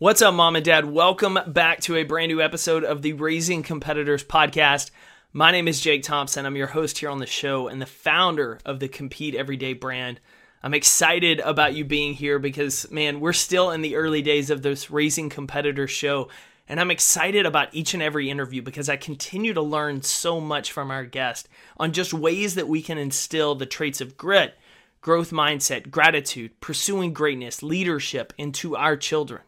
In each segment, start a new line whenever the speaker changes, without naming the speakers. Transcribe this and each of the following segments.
What's up, mom and dad? Welcome back to a brand new episode of the Raising Competitors podcast. My name is Jake Thompson. I'm your host here on the show and the founder of the Compete Everyday brand. I'm excited about you being here because, man, we're still in the early days of this Raising Competitors show. And I'm excited about each and every interview because I continue to learn so much from our guest on just ways that we can instill the traits of grit, growth mindset, gratitude, pursuing greatness, leadership into our children.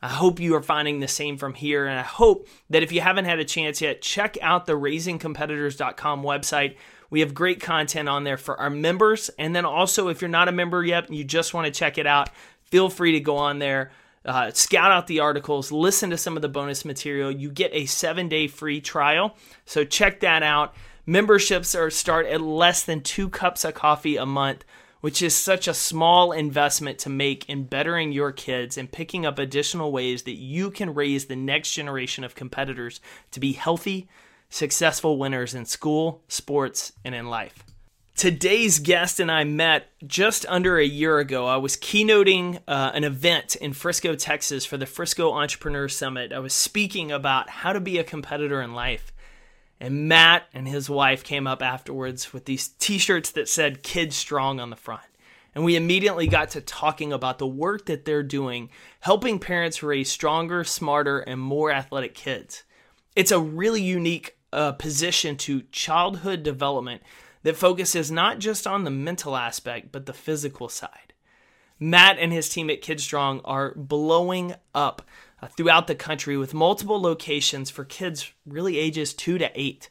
I hope you are finding the same from here. And I hope that if you haven't had a chance yet, check out the raisingcompetitors.com website. We have great content on there for our members. And then also, if you're not a member yet and you just want to check it out, feel free to go on there, uh, scout out the articles, listen to some of the bonus material. You get a seven day free trial. So check that out. Memberships are start at less than two cups of coffee a month which is such a small investment to make in bettering your kids and picking up additional ways that you can raise the next generation of competitors to be healthy, successful winners in school, sports, and in life. Today's guest and I met just under a year ago. I was keynoting uh, an event in Frisco, Texas for the Frisco Entrepreneur Summit. I was speaking about how to be a competitor in life. And Matt and his wife came up afterwards with these t shirts that said Kids Strong on the front. And we immediately got to talking about the work that they're doing, helping parents raise stronger, smarter, and more athletic kids. It's a really unique uh, position to childhood development that focuses not just on the mental aspect, but the physical side. Matt and his team at Kids Strong are blowing up throughout the country with multiple locations for kids really ages two to eight.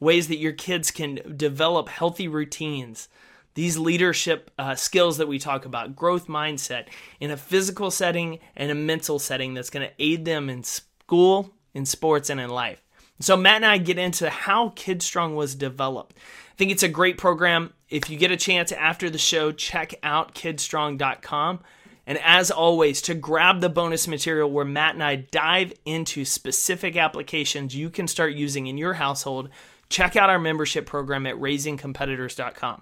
Ways that your kids can develop healthy routines, these leadership uh, skills that we talk about, growth mindset in a physical setting and a mental setting that's going to aid them in school, in sports, and in life. So, Matt and I get into how Kids Strong was developed. I think it's a great program. If you get a chance after the show, check out kidstrong.com. And as always, to grab the bonus material where Matt and I dive into specific applications you can start using in your household, check out our membership program at raisingcompetitors.com.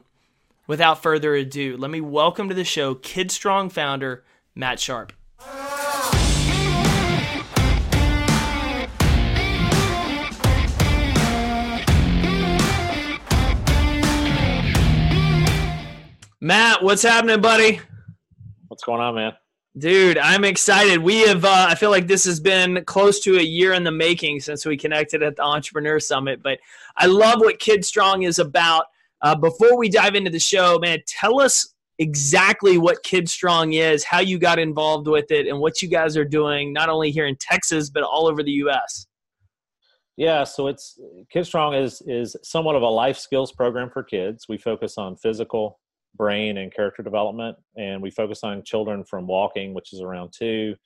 Without further ado, let me welcome to the show Kid Strong founder Matt Sharp. Matt, what's happening, buddy?
What's going on, man?
Dude, I'm excited. We have, uh, I feel like this has been close to a year in the making since we connected at the Entrepreneur Summit. But I love what Kid Strong is about. Uh, before we dive into the show, man, tell us exactly what Kid Strong is, how you got involved with it, and what you guys are doing, not only here in Texas, but all over the U.S.
Yeah, so it's Kid Strong is is somewhat of a life skills program for kids. We focus on physical, brain and character development. And we focus on children from walking, which is around two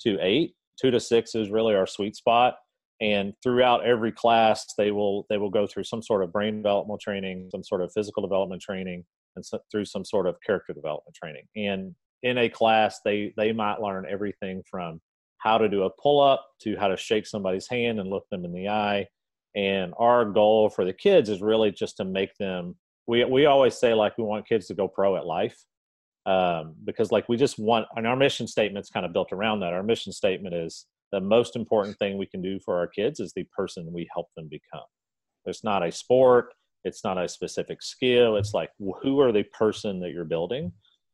to eight. Two to six is really our sweet spot. And throughout every class, they will they will go through some sort of brain development training, some sort of physical development training, and so, through some sort of character development training. And in a class, they they might learn everything from how to do a pull up to how to shake somebody's hand and look them in the eye. And our goal for the kids is really just to make them we we always say like we want kids to go pro at life um, because like we just want and our mission statement's kind of built around that. Our mission statement is the most important thing we can do for our kids is the person we help them become. It's not a sport it's not a specific skill it's like who are the person that you're building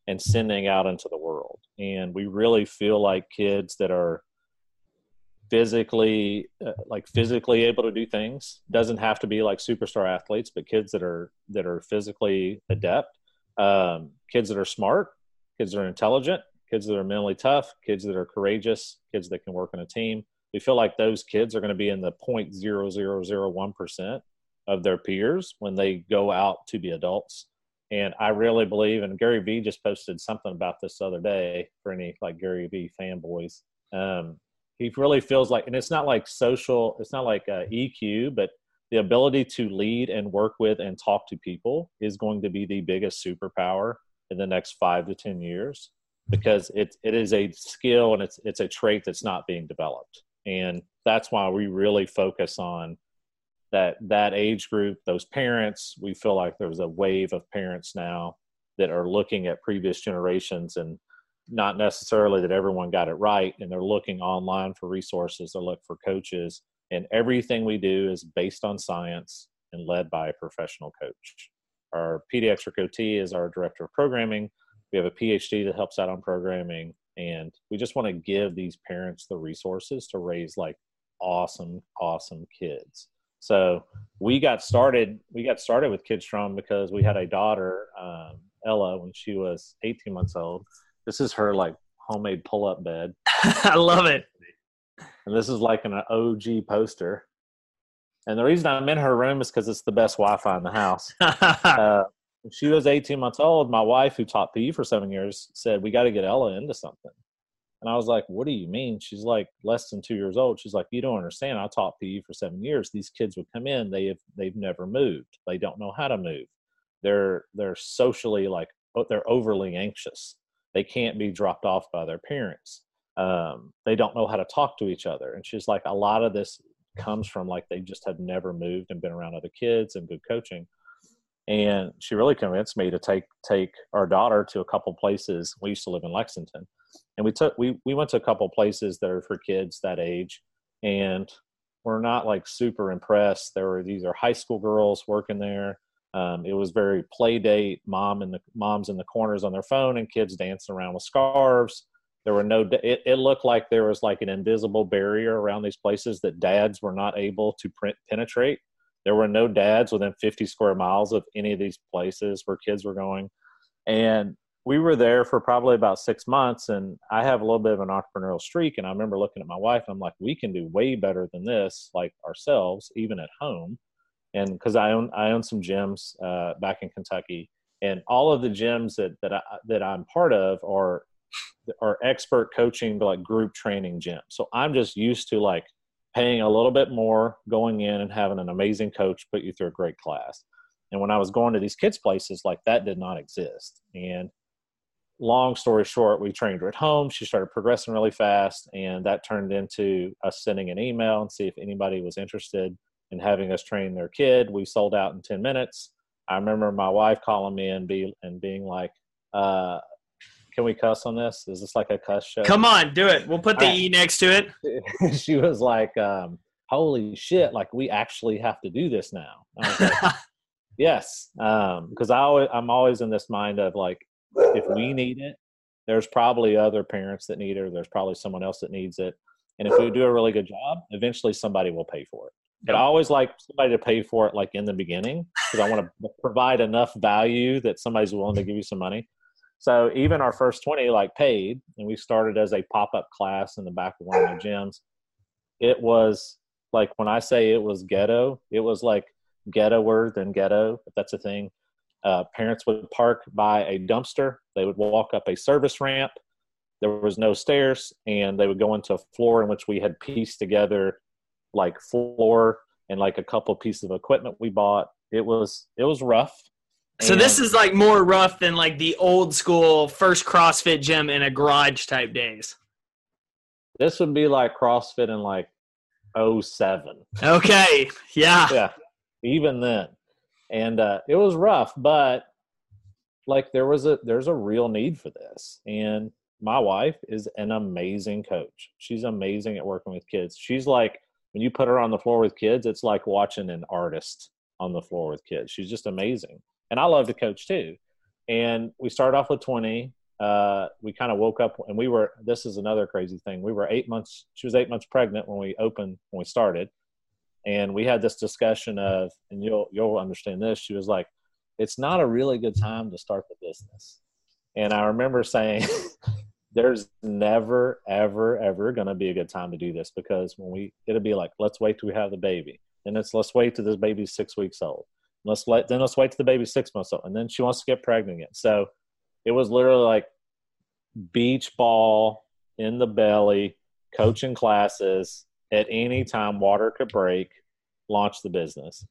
and sending out into the world. And we really feel like kids that are physically uh, like physically able to do things. Doesn't have to be like superstar athletes but kids that are that are physically adept. Um, kids that are smart kids that are intelligent kids that are mentally tough kids that are courageous kids that can work in a team. We feel like those kids are going to be in the 0.0001% of their peers when they go out to be adults. And i really believe and gary vee just posted something about this other day for any like gary vee fanboys. Um, he really feels like and it's not like social it's not like uh, eq but the ability to lead and work with and talk to people is going to be the biggest superpower in the next five to ten years because it, it is a skill and it's it's a trait that's not being developed. And that's why we really focus on that that age group those parents. We feel like there's a wave of parents now that are looking at previous generations and not necessarily that everyone got it right and they're looking online for resources they look for coaches and everything we do is based on science and led by a professional coach. Our pediatric ot is our director of programming. We have a phd that helps out on programming and we just want to give these parents the resources to raise like awesome awesome kids. So we got started we got started with KidStrong because we had a daughter um, ella when she was 18 months old this is her like homemade pull-up bed.
I love it.
And this is like an OG poster. And the reason I'm in her room is because it's the best Wi-Fi in the house. uh, she was 18 months old. My wife, who taught PE for seven years, said we got to get Ella into something. And I was like, "What do you mean?" She's like, "Less than two years old." She's like, "You don't understand. I taught PE for seven years. These kids would come in. They have they've never moved. They don't know how to move. They're they're socially like they're overly anxious they can't be dropped off by their parents um, they don't know how to talk to each other and she's like a lot of this comes from like they just have never moved and been around other kids and good coaching. And she really convinced me to take take our daughter to a couple places. We used to live in lexington and we took we, we went to a couple places that are for kids that age and we're not like super impressed. There were these are high school girls working there um, it was very play date, mom and the moms in the corners on their phone, and kids dancing around with scarves. There were no. It, it looked like there was like an invisible barrier around these places that dads were not able to print, penetrate. There were no dads within 50 square miles of any of these places where kids were going, and we were there for probably about six months. And I have a little bit of an entrepreneurial streak, and I remember looking at my wife, and I'm like, we can do way better than this, like ourselves, even at home and because I own I own some gyms uh, back in Kentucky, and all of the gyms that that I that I'm part of are are expert coaching like group training gyms. So I'm just used to like paying a little bit more, going in and having an amazing coach put you through a great class. And when I was going to these kids places, like that did not exist. And long story short, we trained her at home. She started progressing really fast, and that turned into us sending an email and see if anybody was interested and having us train their kid. We sold out in 10 minutes. I remember my wife calling me and be and being like, uh, "Can we cuss on this? Is this like a cuss show?"
Come on, do it. We'll put the E next to
it. she was like, um, "Holy shit! Like we actually have to do this now." Like, yes, because um, I always, I'm always in this mind of like, if we need it, there's probably other parents that need it, or there's probably someone else that needs it. And if we do a really good job, eventually somebody will pay for it. I always like somebody to pay for it like in the beginning because I want to provide enough value that somebody's willing to give you some money. So even our first 20 like paid and we started as a pop-up class in the back of one of my gyms. It was like when I say it was ghetto, it was like ghettoer than ghetto, if that's a thing. Uh, parents would park by a dumpster. They would walk up a service ramp. There was no stairs, and they would go into a floor in which we had pieced together like floor and like a couple pieces of equipment we bought. It was it was rough.
So this is like more rough than like the old school first CrossFit gym in a garage type days.
This would be like CrossFit in like 07.
Okay. Yeah.
yeah. Even then. And uh, it was rough, but like there was a there's a real need for this. And my wife is an amazing coach. She's amazing at working with kids. She's like when you put her on the floor with kids, it's like watching an artist on the floor with kids. She's just amazing. And I love to coach too. And we started off with 20. Uh, we kind of woke up and we were, this is another crazy thing. We were eight months, she was eight months pregnant when we opened, when we started. And we had this discussion of, and you'll, you'll understand this. She was like, it's not a really good time to start the business. And I remember saying, there's never ever ever going to be a good time to do this because when we it'll be like let's wait till we have the baby. And it's let's wait till this baby's six weeks old. Let's let then let's wait till the baby's six months old and then she wants to get pregnant again. So it was literally like beach ball in the belly coaching classes at any time water could break launch the business.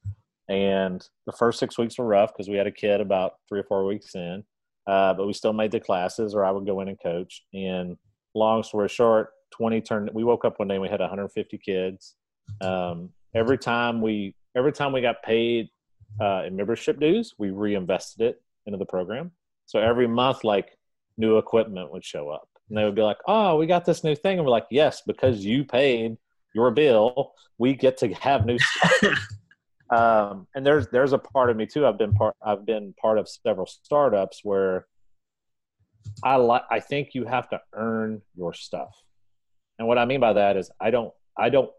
And the first six weeks were rough because we had a kid about three or four weeks in uh, but we still made the classes, or I would go in and coach. And long story short, 20 turned. We woke up one day and we had 150 kids. Um, every time we every time we got paid uh, in membership dues, we reinvested it into the program. So every month, like new equipment would show up. And they would be like, "Oh, we got this new thing." And we're like, "Yes, because you paid your bill, we get to have new stuff." um, and there's there's a part of me too. I've been part I've been part of several startups where I like I think you have to earn your stuff. And what I mean by that is I don't I don't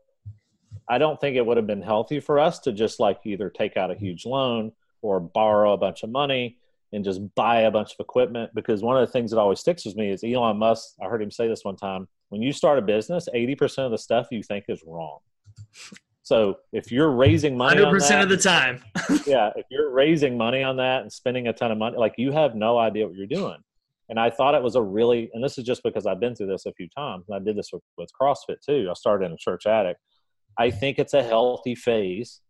I don't think it would have been healthy for us to just like either take out a huge loan or borrow a bunch of money and just buy a bunch of equipment because one of the things that always sticks with me is Elon Musk. I heard him say this one time when you start a business, 80% of the stuff you think is wrong. So if you're raising money, 100%
that, of the time,
yeah, if you're raising money on that and spending a ton of money, like you have no idea what you're doing. And I thought it was a really, and this is just because I've been through this a few times, and I did this with, with CrossFit too. I started in a church attic. I think it's a healthy phase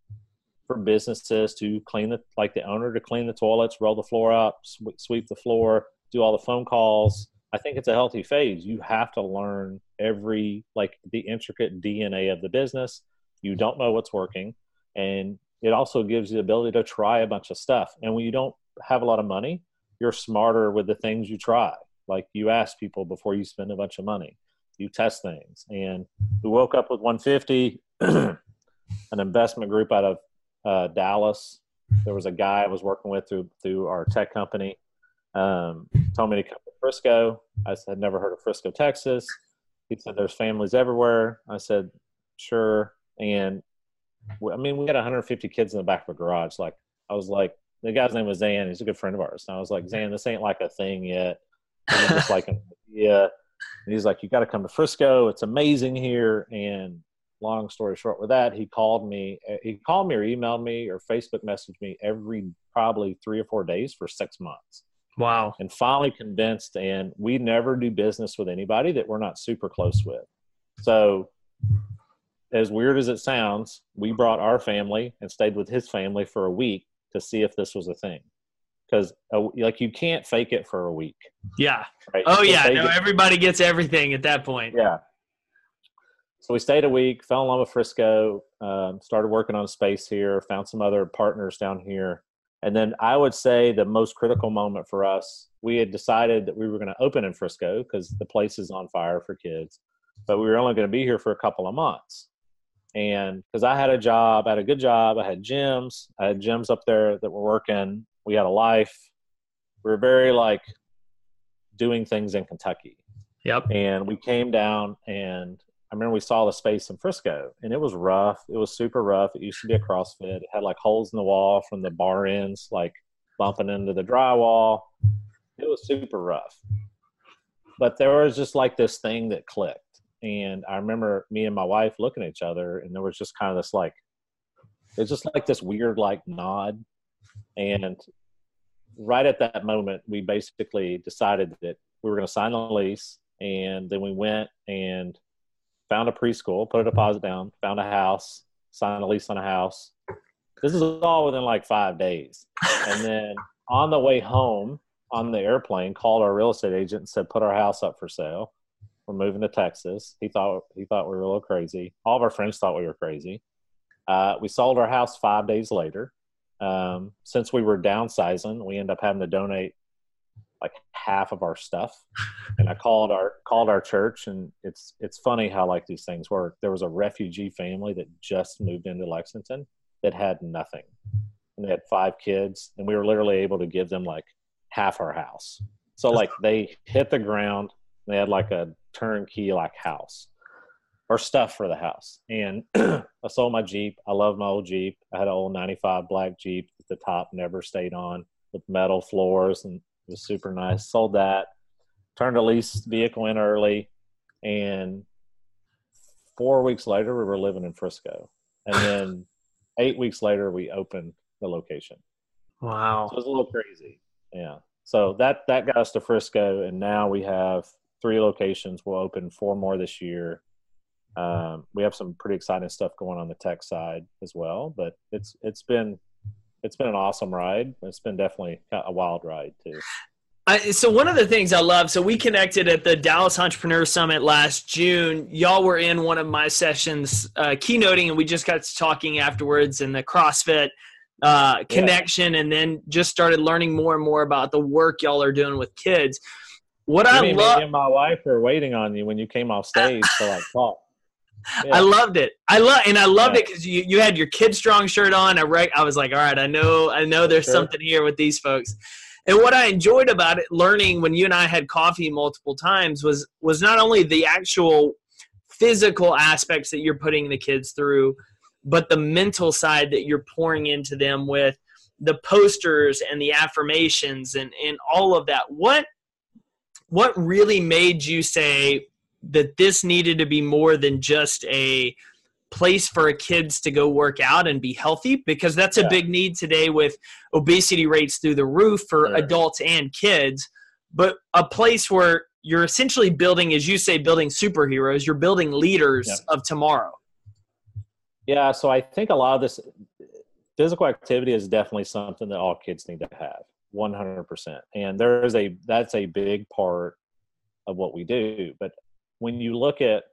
for businesses to clean the, like the owner to clean the toilets, roll the floor up, sweep the floor, do all the phone calls. I think it's a healthy phase. You have to learn every, like the intricate DNA of the business. You don't know what's working. And it also gives you the ability to try a bunch of stuff. And when you don't have a lot of money, you're smarter with the things you try. Like you ask people before you spend a bunch of money. You test things. And we woke up with 150, an investment group out of uh, Dallas. There was a guy I was working with through through our tech company. Um, told me to come to Frisco. I said, never heard of Frisco, Texas. He said, there's families everywhere. I said, sure. And I mean, we had 150 kids in the back of a garage. Like, I was like, the guy's name was Zan. He's a good friend of ours. And I was like, Zan, this ain't like a thing yet. It's just like an idea. And he's like, you got to come to Frisco. It's amazing here. And long story short with that, he called me. Uh, he called me or emailed me or Facebook messaged me every probably three or four days for six months.
Wow.
And finally convinced. And we never do business with anybody that we're not super close with. So, as weird as it sounds, we brought our family and stayed with his family for a week to see if this was a thing. Because uh, like you can't fake it for a week.
Yeah. Right? oh yeah. no, everybody gets everything at that point.
Yeah. So we stayed a week fell in love with frisco um, started working on space here found some other partners down here. And then i would say the most critical moment for us we had decided that we were going to open in frisco because the place is on fire for kids but we were only going to be here for a couple of months and because I had a job, I had a good job, I had gyms, I had gyms up there that were working. We had a life. We were very like doing things in Kentucky.
Yep.
And we came down and I remember we saw the space in Frisco and it was rough. It was super rough. It used to be a CrossFit. It had like holes in the wall from the bar ends, like bumping into the drywall. It was super rough. But there was just like this thing that clicked and I remember me and my wife looking at each other, and there was just kind of this like, it's just like this weird like nod, and right at that moment, we basically decided that we were going to sign the lease, and then we went and found a preschool, put a deposit down, found a house, signed a lease on a house. This is all within like five days, and then on the way home on the airplane, called our real estate agent and said, "Put our house up for sale." We're moving to Texas. He thought he thought we were a little crazy. All of our friends thought we were crazy. Uh, we sold our house five days later. Um, since we were downsizing, we ended up having to donate like half of our stuff. And I called our called our church, and it's it's funny how like these things work. There was a refugee family that just moved into Lexington that had nothing, and they had five kids, and we were literally able to give them like half our house. So like they hit the ground. They had like a turnkey like house or stuff for the house. And I sold my Jeep. I love my old Jeep. I had an old 95 black Jeep that the top never stayed on with metal floors and it was super nice. Sold that, turned a lease vehicle in early. And four weeks later, we were living in Frisco. And then eight weeks later, we opened the location.
Wow.
So it was a little crazy. Yeah. So that, that got us to Frisco. And now we have three locations. We'll open four more this year. Um, we have some pretty exciting stuff going on the tech side as well. But it's it's been it's been an awesome ride. It's been definitely a wild ride too.
I, so one of the things I love, so we connected at the Dallas Entrepreneur Summit last June. Y'all were in one of my sessions, uh, keynoting, and we just got to talking afterwards, and the CrossFit uh, connection, yeah. and then just started learning more and more about the work y'all are doing with kids what I love,
and my wife were waiting on you when you came off stage to like talk.
Yeah. I loved it. I love and I loved yeah. it because you, you had your kid strong shirt on. I re- I was like, all right, I know I know there's sure. something here with these folks. And what I enjoyed about it, learning when you and I had coffee multiple times, was was not only the actual physical aspects that you're putting the kids through, but the mental side that you're pouring into them with the posters and the affirmations and, and all of that. What what really made you say that this needed to be more than just a place for kids to go work out and be healthy because that's yeah. a big need today with obesity rates through the roof for sure. adults and kids but a place where you're essentially building as you say building superheroes you're building leaders yeah. of tomorrow
yeah so i think a lot of this physical activity is definitely something that all kids need to have 100% and there is a that's a big part of what we do. But when you look at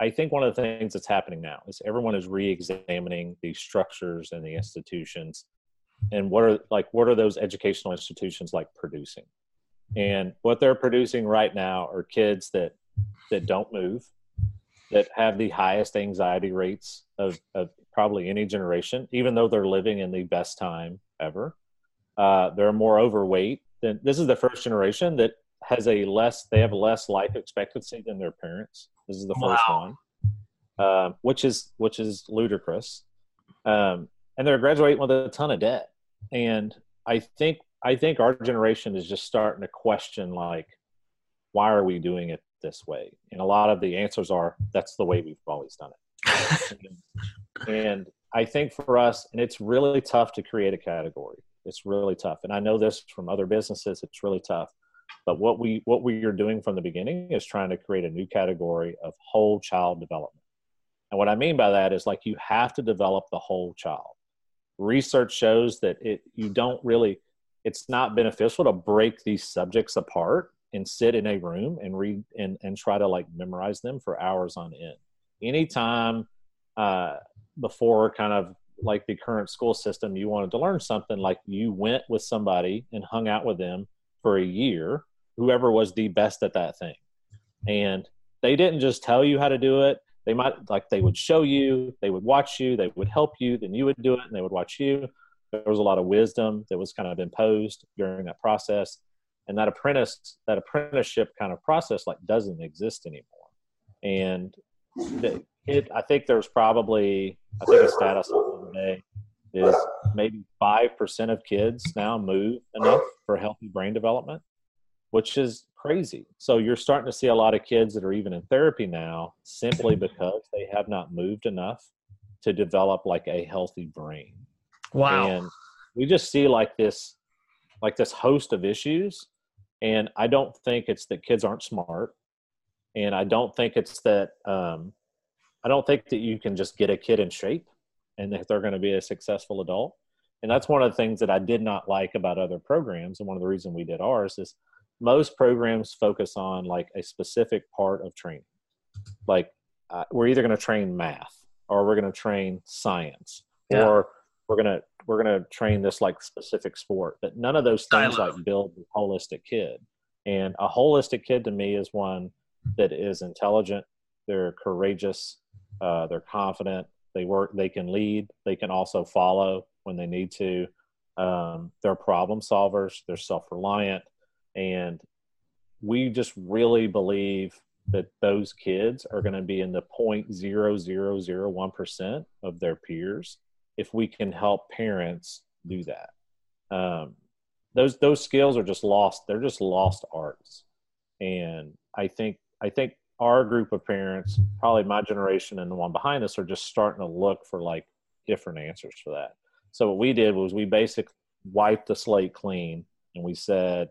i think one of the things that's happening now is everyone is re-examining the structures and the institutions. And what are like what are those educational institutions like producing? And what they're producing right now are kids that that don't move that have the highest anxiety rates of, of probably any generation even though they're living in the best time ever uh, they're more overweight than this is the first generation that has a less they have less life expectancy than their parents. This is the first wow. one uh, which is which is ludicrous. Um, and they're graduating with a ton of debt. And i think i think our generation is just starting to question like why are we doing it this way? And a lot of the answers are that's the way we've always done it. And, and i think for us and it's really tough to create a category it's really tough. And i know this from other businesses it's really tough. But what we what we are doing from the beginning is trying to create a new category of whole child development. And what i mean by that is like you have to develop the whole child. Research shows that it you don't really it's not beneficial to break these subjects apart and sit in a room and read and, and try to like memorize them for hours on end. Anytime uh, before kind of like the current school system, you wanted to learn something, like you went with somebody and hung out with them for a year, whoever was the best at that thing. And they didn't just tell you how to do it. They might, like, they would show you, they would watch you, they would help you, then you would do it, and they would watch you. There was a lot of wisdom that was kind of imposed during that process. And that apprentice, that apprenticeship kind of process, like, doesn't exist anymore. And it, I think there's probably, I think a status today is maybe 5% of kids now move enough for healthy brain development, which is crazy. So you're starting to see a lot of kids that are even in therapy now simply because they have not moved enough to develop like a healthy brain.
Wow.
And we just see like this like this host of issues and I don't think it's that kids aren't smart and I don't think it's that um I don't think that you can just get a kid in shape and that they're going to be a successful adult. And that's one of the things that I did not like about other programs. And one of the reasons we did ours is most programs focus on like a specific part of training. Like uh, we're either going to train math or we're going to train science yeah. or we're going to we're going to train this like specific sport but none of those things like build a holistic kid and a holistic kid to me is one that is intelligent they're courageous uh, they're confident they work. They can lead. They can also follow when they need to. Um, they're problem solvers. They're self-reliant, and we just really believe that those kids are going to be in the 0.0001% of their peers if we can help parents do that. Um, those those skills are just lost. They're just lost arts, and I think I think our group of parents, probably my generation and the one behind us, are just starting to look for like different answers for that. So what we did was we basically wiped the slate clean and we said,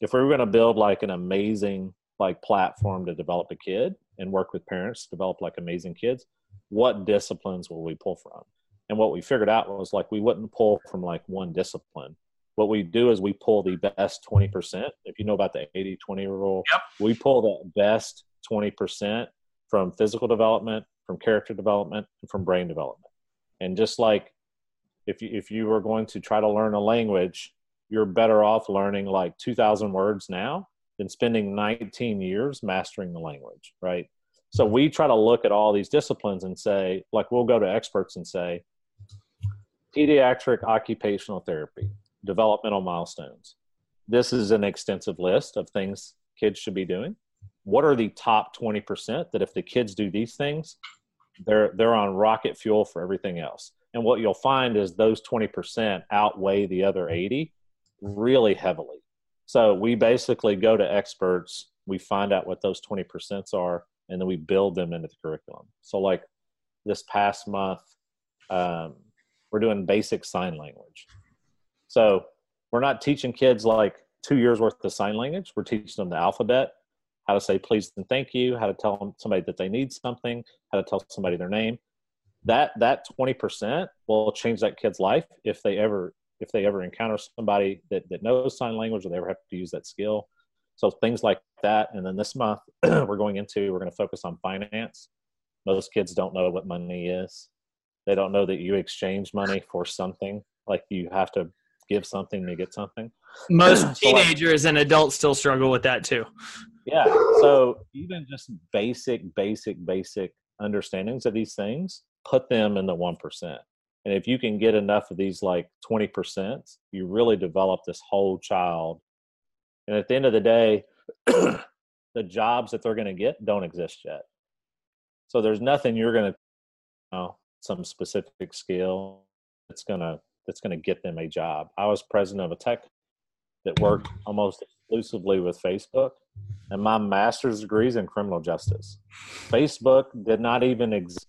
if we were going to build like an amazing like platform to develop a kid and work with parents to develop like amazing kids, what disciplines will we pull from? And what we figured out was like we wouldn't pull from like one discipline. What we do is we pull the best 20%. If you know about the 80 20 rule, yep. we pull the best 20% from physical development, from character development, and from brain development. And just like if you, if you were going to try to learn a language, you're better off learning like 2,000 words now than spending 19 years mastering the language, right? So we try to look at all these disciplines and say, like, we'll go to experts and say, pediatric occupational therapy, developmental milestones. This is an extensive list of things kids should be doing. What are the top 20% that if the kids do these things, they're they're on rocket fuel for everything else. And what you'll find is those 20% outweigh the other 80 really heavily. So we basically go to experts, we find out what those 20% are, and then we build them into the curriculum. So like this past month, um, we're doing basic sign language. So we're not teaching kids like two years worth of sign language. We're teaching them the alphabet, how to say please and thank you, how to tell somebody that they need something, how to tell somebody their name. That that twenty percent will change that kid's life if they ever if they ever encounter somebody that, that knows sign language or they ever have to use that skill. So things like that. And then this month we're going into we're going to focus on finance. Most kids don't know what money is. They don't know that you exchange money for something. Like you have to give something to get something.
Most teenagers and adults still struggle with that too.
Yeah. So even just basic, basic, basic understandings of these things, put them in the 1%. And if you can get enough of these like 20%, you really develop this whole child. And at the end of the day, the jobs that they're going to get don't exist yet. So there's nothing you're going to, you know, some specific skill that's going to that's going to get them a job. I was president of a tech that worked almost exclusively with Facebook, and my master's degree is in criminal justice. Facebook did not even exist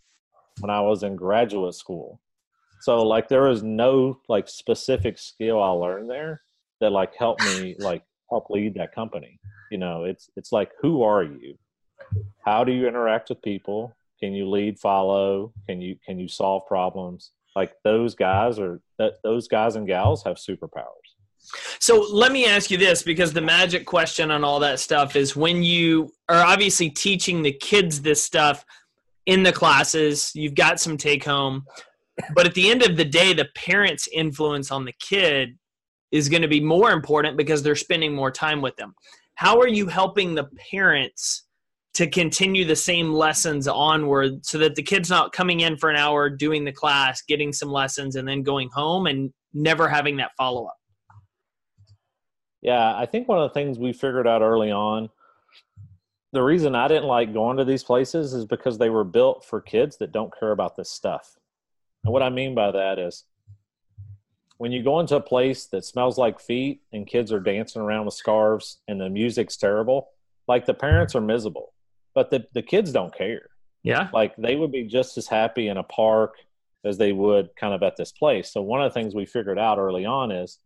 when I was in graduate school. So like there was no like specific skill I learned there that like helped me like help lead that company. You know, it's it's like who are you? How do you interact with people? Can you lead, follow? Can you can you solve problems? Like those guys that those guys and gals have superpowers.
So let me ask you this because the magic question on all that stuff is when you are obviously teaching the kids this stuff in the classes you've got some take home but at the end of the day the parents influence on the kid is going to be more important because they're spending more time with them. How are you helping the parents to continue the same lessons onward so that the kid's not coming in for an hour doing the class getting some lessons and then going home and never having that follow-up.
Yeah i think one of the things we figured out early on the reason i didn't like going to these places is because they were built for kids that don't care about this stuff. And what i mean by that is when you go into a place that smells like feet and kids are dancing around with scarves and the music's terrible like the parents are miserable but the, the kids don't care.
Yeah.
Like they would be just as happy in a park as they would kind of at this place. So one of the things we figured out early on is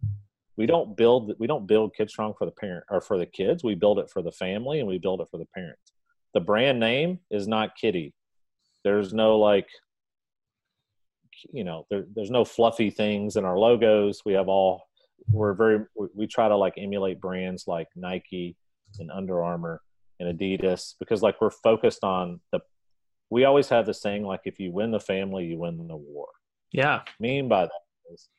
we don't build we don't build Kid Strong for the parent or for the kids. We build it for the family and we build it for the parents. The brand name is not Kitty. There's no like you know there, there's no fluffy things in our logos. We have all we're very we try to like emulate brands like Nike and Under Armour and Adidas because like we're focused on the we always have the saying like if you win the family you win the war.
Yeah.
Mean by that is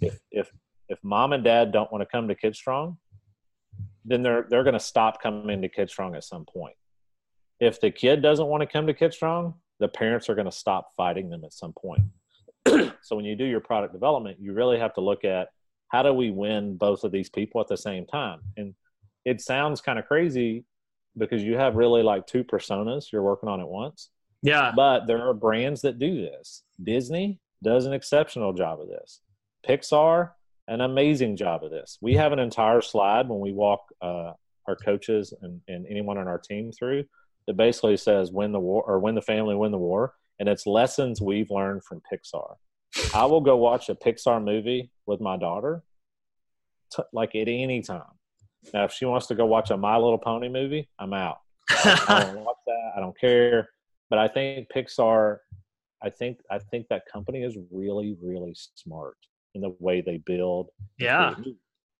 if if if mom and dad don't want to come to kid strong then they're they're going to stop coming to kid strong at some point. If the kid doesn't want to come to kid strong the parents are going to stop fighting them at some point. So when you do your product development you really have to look at how do we win both of these people at the same time? And it sounds kind of crazy because you have really like two personas you're working on at once.
Yeah.
But there are brands that do this. Disney does an exceptional job of this. Pixar, an amazing job of this. We have an entire slide when we walk uh, our coaches and, and anyone on our team through that basically says win the war or win the family, win the war. And it's lessons we've learned from Pixar. I will go watch a Pixar movie with my daughter t- like at any time now, if she wants to go watch a My Little Pony movie, I'm out. I don't watch that. I don't care. But I think Pixar, I think I think that company is really really smart in the way they build.
Yeah.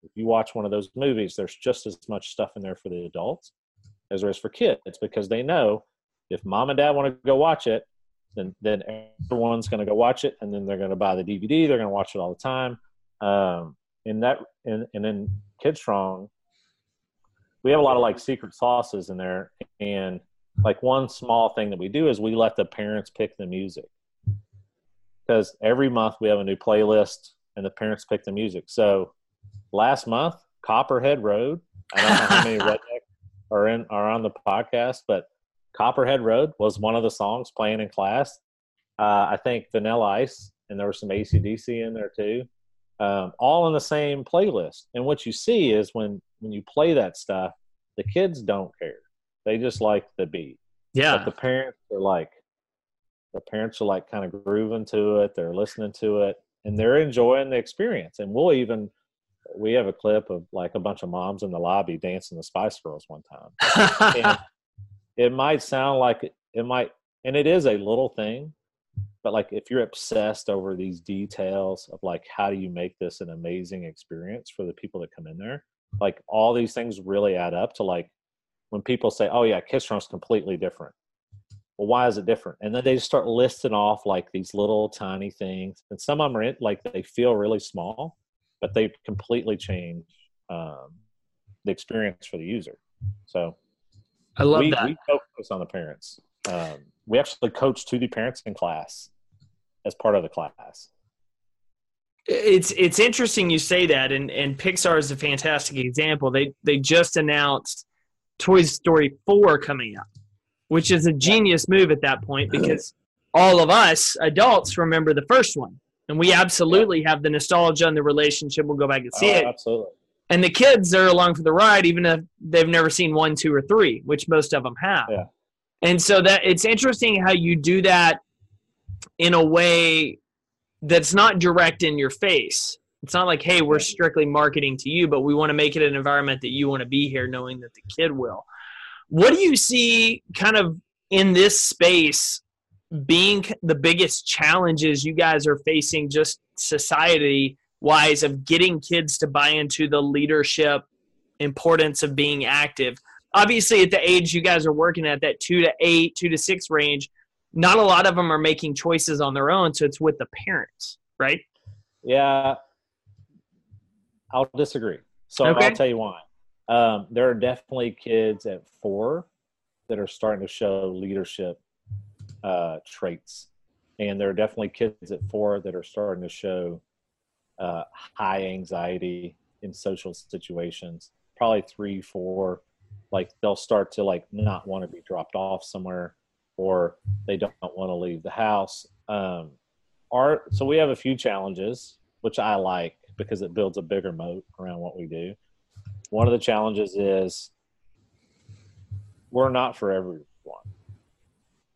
If you watch one of those movies, there's just as much stuff in there for the adults as there is for kids because they know if mom and dad want to go watch it, then then everyone's going to go watch it, and then they're going to buy the DVD. They're going to watch it all the time. Um, and that and and then Kid Strong we have a lot of like secret sauces in there and like one small thing that we do is we let the parents pick the music. Because every month we have a new playlist and the parents pick the music. So last month copperhead road i don't know how many rednecks are in are on the podcast but copperhead road was one of the songs playing in class. Uh, i think vanilla ice and there was some acdc in there too um, all in the same playlist. And what you see is when when you play that stuff the kids don't care they just like the beat.
Yeah.
But the parents are like, the parents are like kind of grooving to it. They're listening to it and they're enjoying the experience. And we'll even, we have a clip of like a bunch of moms in the lobby dancing the Spice Girls one time. it might sound like it, it might, and it is a little thing, but like if you're obsessed over these details of like how do you make this an amazing experience for the people that come in there, like all these things really add up to like when people say, "Oh yeah, Kid Strong's completely different." Well, why is it different? And then they just start listing off like these little tiny things, and some of them are in, like they feel really small, but they completely change um, the experience for the user. So,
I love
we,
that.
We focus on the parents. Um, we actually coach to the parents in class as part of the class.
It's it's interesting you say that, and and Pixar is a fantastic example. They they just announced Toy Story 4 coming up, which is a genius move at that point because all of us adults remember the first one. And we absolutely have the nostalgia and the relationship. We'll go back and see
oh,
it.
Absolutely.
And the kids are along for the ride, even if they've never seen one, two, or three, which most of them have.
Yeah.
And so that it's interesting how you do that in a way that's not direct in your face. It's not like, hey, we're strictly marketing to you, but we want to make it an environment that you want to be here, knowing that the kid will. What do you see kind of in this space being the biggest challenges you guys are facing, just society wise, of getting kids to buy into the leadership importance of being active? Obviously, at the age you guys are working at, that two to eight, two to six range, not a lot of them are making choices on their own, so it's with the parents, right?
Yeah, I'll disagree. So
Okay.
I'll tell you why. Um, there are definitely kids at four that are starting to show leadership uh, traits, and there are definitely kids at four that are starting to show uh, high anxiety in social situations. Probably three, four, like they'll start to like not want to be dropped off somewhere, or they don't want to leave the house. Um, our so we have a few challenges, which I like because it builds a bigger moat around what we do. One of the challenges is we're not for everyone.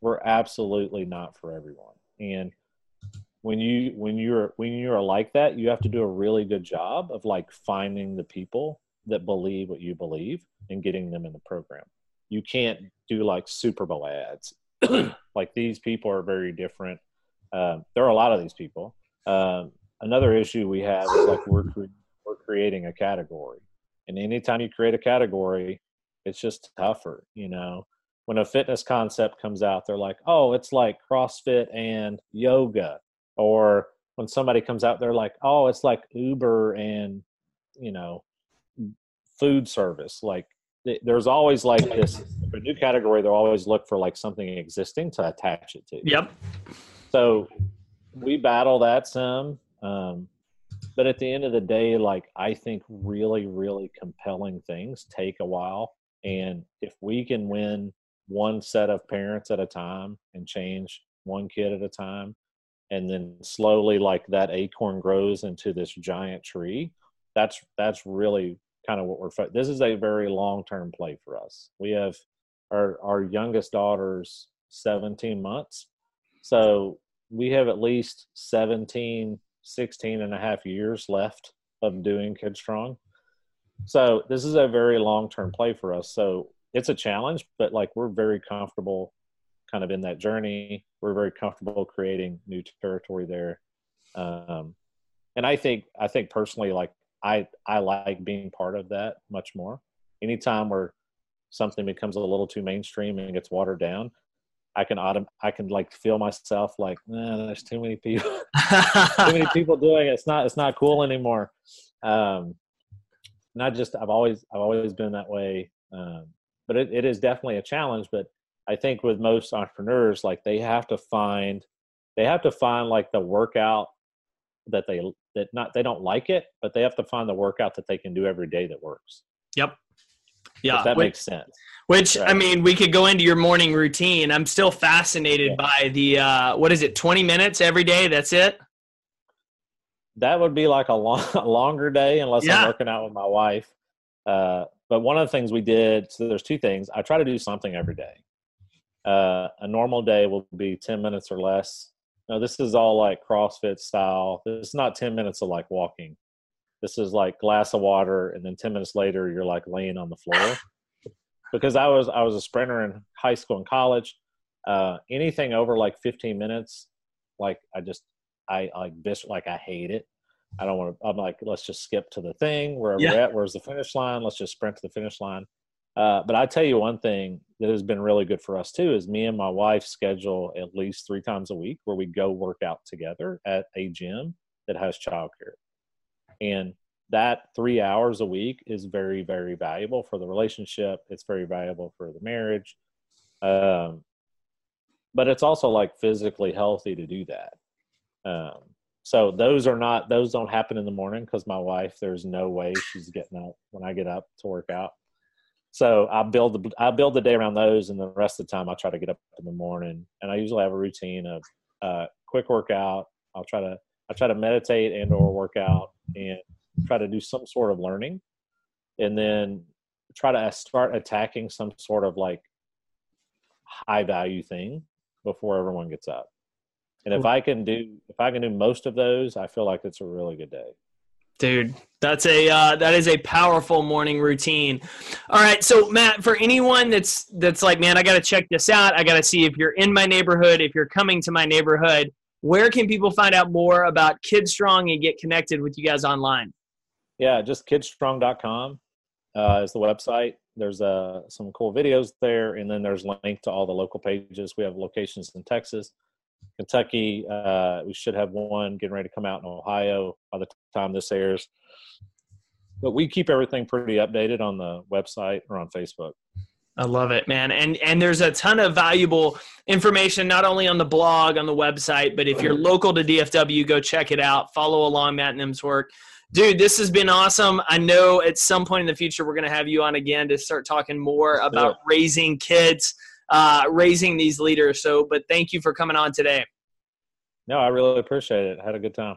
We're absolutely not for everyone. And when you when you're when you're like that, you have to do a really good job of like finding the people that believe what you believe and getting them in the program. You can't do like Super Bowl ads. like these people are very different. Um, there are a lot of these people. Um, another issue we have is like we're cre- we're creating a category, and anytime you create a category, it's just tougher. You know, when a fitness concept comes out, they're like, oh, it's like CrossFit and yoga, or when somebody comes out, they're like, oh, it's like Uber and you know, food service. Like there's always like this a new category. They'll always look for like something existing to attach it to.
Yep.
So we battle that some. Um, but at the end of the day, like I think really, really compelling things take a while. And if we can win one set of parents at a time and change one kid at a time, and then slowly like that acorn grows into this giant tree, that's that's really kind of what we're. This is a very long term play for us. We have our our youngest daughter's 17 months, so we have at least 17 16 and a half years left of doing kid strong so this is a very long term play for us so it's a challenge but like we're very comfortable kind of in that journey we're very comfortable creating new territory there um, and i think i think personally like i i like being part of that much more anytime where something becomes a little too mainstream and gets watered down I can autom- I can like feel myself like, nah, there's too many people, too many people doing it. It's not, it's not cool anymore. Um, not just, I've always, I've always been that way. Um, but it, it is definitely a challenge. But I think with most entrepreneurs, like they have to find, they have to find like the workout that they that not they don't like it, but they have to find the workout that they can do every day that works.
Yep. Yeah,
if that which, makes sense.
Which right. I mean, we could go into your morning routine. I'm still fascinated yeah. by the uh, what is it, 20 minutes every day? That's it.
That would be like a long, longer day unless yeah. I'm working out with my wife. Uh, but one of the things we did, so there's two things. I try to do something every day. Uh, a normal day will be 10 minutes or less. Now, this is all like CrossFit style. This is not 10 minutes of like walking. This is like glass of water, and then 10 minutes later, you're like laying on the floor. because I was I was a sprinter in high school and college. Uh, anything over like 15 minutes, like I just I like this like I hate it. I don't want to. I'm like, let's just skip to the thing wherever yeah. we're at. Where's the finish line? Let's just sprint to the finish line. Uh, but I tell you one thing that has been really good for us too is me and my wife schedule at least three times a week where we go work out together at a gym that has childcare, and that three hours a week is very very valuable for the relationship. It's very valuable for the marriage, um, but it's also like physically healthy to do that. Um, so those are not those don't happen in the morning because my wife there's no way she's getting up when i get up to work out so i build the i build the day around those and the rest of the time i try to get up in the morning. And i usually have a routine of uh, quick workout. I'll try to i try to meditate and or workout and try to do some sort of learning. And then try to start attacking some sort of like high value thing before everyone gets up. And if I can do if I can do most of those, I feel like it's a really good day.
Dude, that's a uh, that is a powerful morning routine. All right, so Matt, for anyone that's that's like, man, I got to check this out. I got to see if you're in my neighborhood, if you're coming to my neighborhood. Where can people find out more about KidStrong and get connected with you guys online?
Yeah, just kidstrong.com uh, is the website. There's uh, some cool videos there, and then there's link to all the local pages. We have locations in Texas, Kentucky. Uh, we should have one getting ready to come out in Ohio by the time this airs. But we keep everything pretty updated on the website or on Facebook.
I love it, man. And and there's a ton of valuable information not only on the blog, on the website, but if you're local to DFW, go check it out. Follow along Matt Nim's work. Dude, this has been awesome. I know at some point in the future we're going to have you on again to start talking more about raising kids uh, raising these leaders. So, but thank you for coming on today.
No, I really appreciate it. Had a good time.